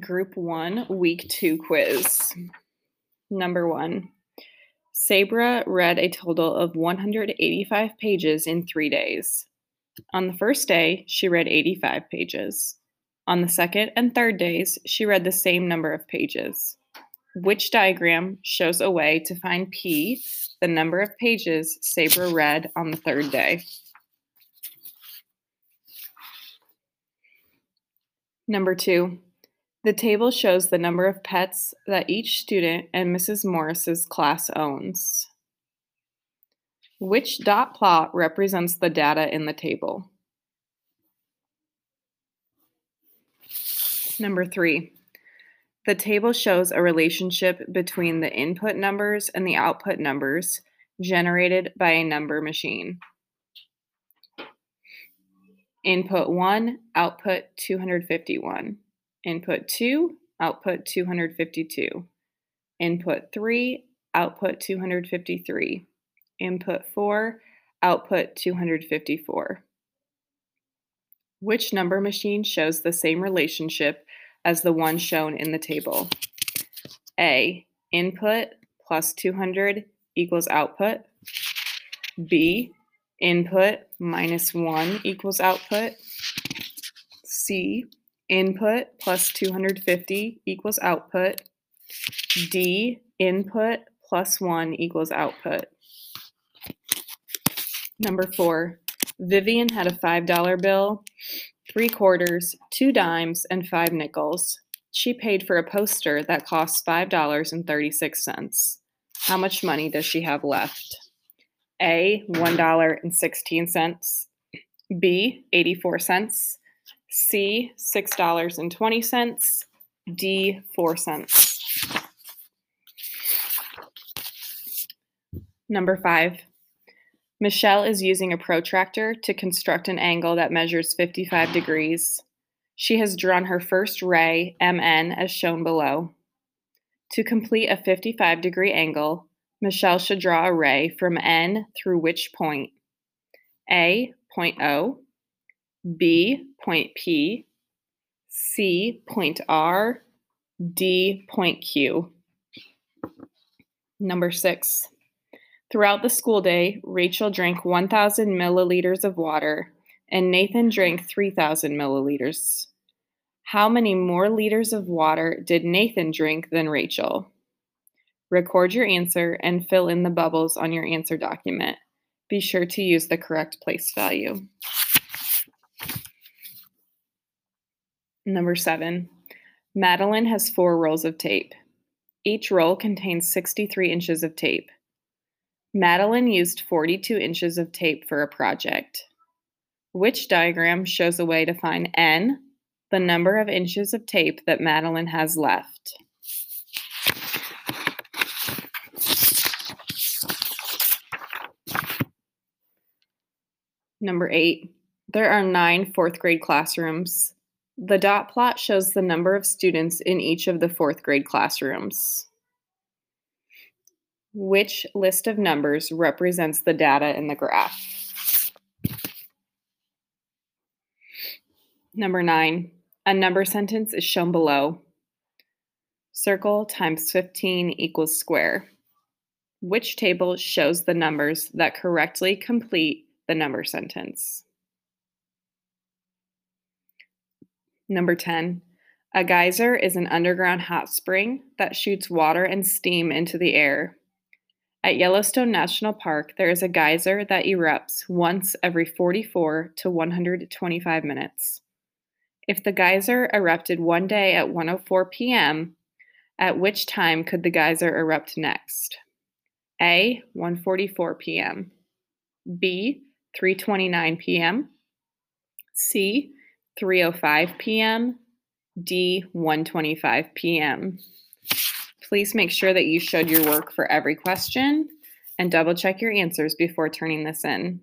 Group 1, Week 2 quiz. Number 1. Sabra read a total of 185 pages in three days. On the first day, she read 85 pages. On the second and third days, she read the same number of pages. Which diagram shows a way to find P, the number of pages Sabra read on the third day? Number two, the table shows the number of pets that each student in Mrs. Morris's class owns. Which dot plot represents the data in the table? Number three, the table shows a relationship between the input numbers and the output numbers generated by a number machine. Input 1, output 251. Input 2, output 252. Input 3, output 253. Input 4, output 254. Which number machine shows the same relationship as the one shown in the table? A. Input plus 200 equals output. B. Input minus 1 equals output. C. Input plus 250 equals output. D. Input plus 1 equals output. Number 4. Vivian had a $5 bill, three quarters, two dimes, and five nickels. She paid for a poster that costs $5.36. How much money does she have left? A, $1.16. B, 84 cents. C, $6.20. D, 4 cents. Number 5. Michelle is using a protractor to construct an angle that measures 55 degrees. She has drawn her first ray, MN, as shown below. To complete a 55 degree angle, Michelle should draw a ray from N through which point? A, point O, B, point P, C, point R, D, point Q. Number six. Throughout the school day, Rachel drank 1,000 milliliters of water and Nathan drank 3,000 milliliters. How many more liters of water did Nathan drink than Rachel? Record your answer and fill in the bubbles on your answer document. Be sure to use the correct place value. Number seven, Madeline has four rolls of tape. Each roll contains 63 inches of tape. Madeline used 42 inches of tape for a project. Which diagram shows a way to find N, the number of inches of tape that Madeline has left? Number eight, there are nine fourth grade classrooms. The dot plot shows the number of students in each of the fourth grade classrooms. Which list of numbers represents the data in the graph? Number nine, a number sentence is shown below. Circle times 15 equals square. Which table shows the numbers that correctly complete the number sentence. Number 10. A geyser is an underground hot spring that shoots water and steam into the air. At Yellowstone National Park, there is a geyser that erupts once every 44 to 125 minutes. If the geyser erupted one day at 1:04 p.m., at which time could the geyser erupt next? A. 1:44 p.m. B. 3:29 p.m. C 3:05 p.m. D 1:25 p.m. Please make sure that you showed your work for every question and double check your answers before turning this in.